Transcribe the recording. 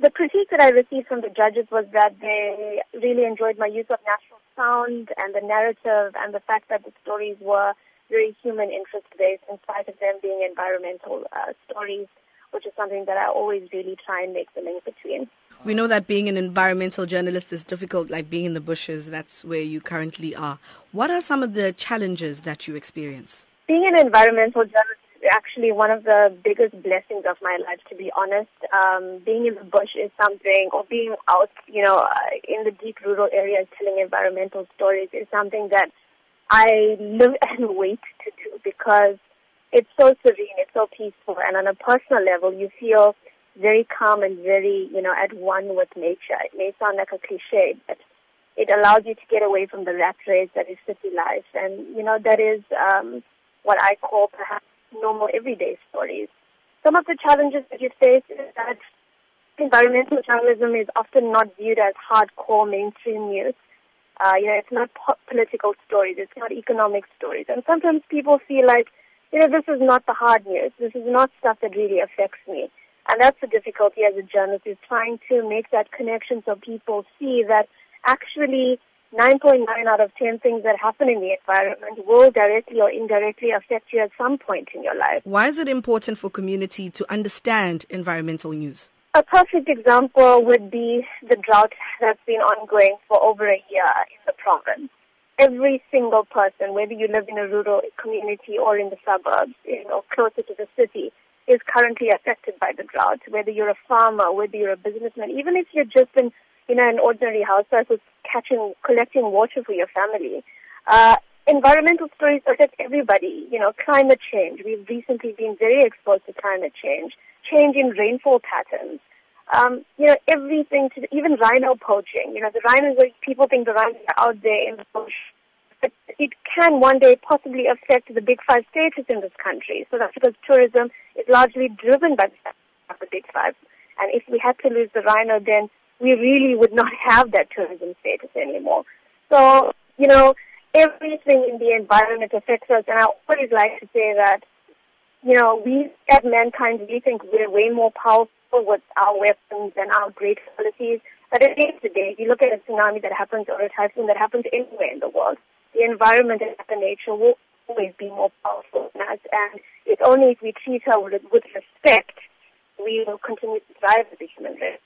The critique that I received from the judges was that they really enjoyed my use of natural sound and the narrative and the fact that the stories were very human interest based in spite of them being environmental uh, stories, which is something that I always really try and make the link between. We know that being an environmental journalist is difficult, like being in the bushes, that's where you currently are. What are some of the challenges that you experience? Being an environmental journalist is actually one of the biggest blessings of my life, to be honest. Um, being in the bush is something, or being out, you know, uh, in the deep rural areas telling environmental stories is something that I live and wait to do because it's so serene, it's so peaceful, and on a personal level, you feel very calm and very, you know, at one with nature. It may sound like a cliche, but it allows you to get away from the rat race that is city life, and you know that is um, what I call perhaps normal everyday stories. Some of the challenges that you face is that environmental journalism is often not viewed as hardcore mainstream news. Uh, you know, it's not po- political stories, it's not economic stories, and sometimes people feel like, you know, this is not the hard news. This is not stuff that really affects me. And that's the difficulty as a journalist is trying to make that connection so people see that actually 9.9 out of 10 things that happen in the environment will directly or indirectly affect you at some point in your life. Why is it important for community to understand environmental news? A perfect example would be the drought that's been ongoing for over a year in the province. Every single person, whether you live in a rural community or in the suburbs, you know, closer to the city, is currently affected by the drought. Whether you're a farmer, whether you're a businessman, even if you're just an, you know, an ordinary housewife who's catching, collecting water for your family. Uh, environmental stories affect everybody. You know, climate change. We've recently been very exposed to climate change, change in rainfall patterns. Um, you know, everything to even rhino poaching. You know, the rhinos, people think the rhinos are out there in the bush but it can one day possibly affect the big five status in this country. So that's because tourism is largely driven by the big five. And if we had to lose the rhino, then we really would not have that tourism status anymore. So, you know, everything in the environment affects us. And I always like to say that, you know, we as mankind, we think we're way more powerful with our weapons and our great abilities. But at the end of the day, if you look at a tsunami that happens or a typhoon that happens anywhere in the world, the environment and the nature will always be more powerful than us. And it's only if we treat her with, with respect, we will continue to thrive as a human race.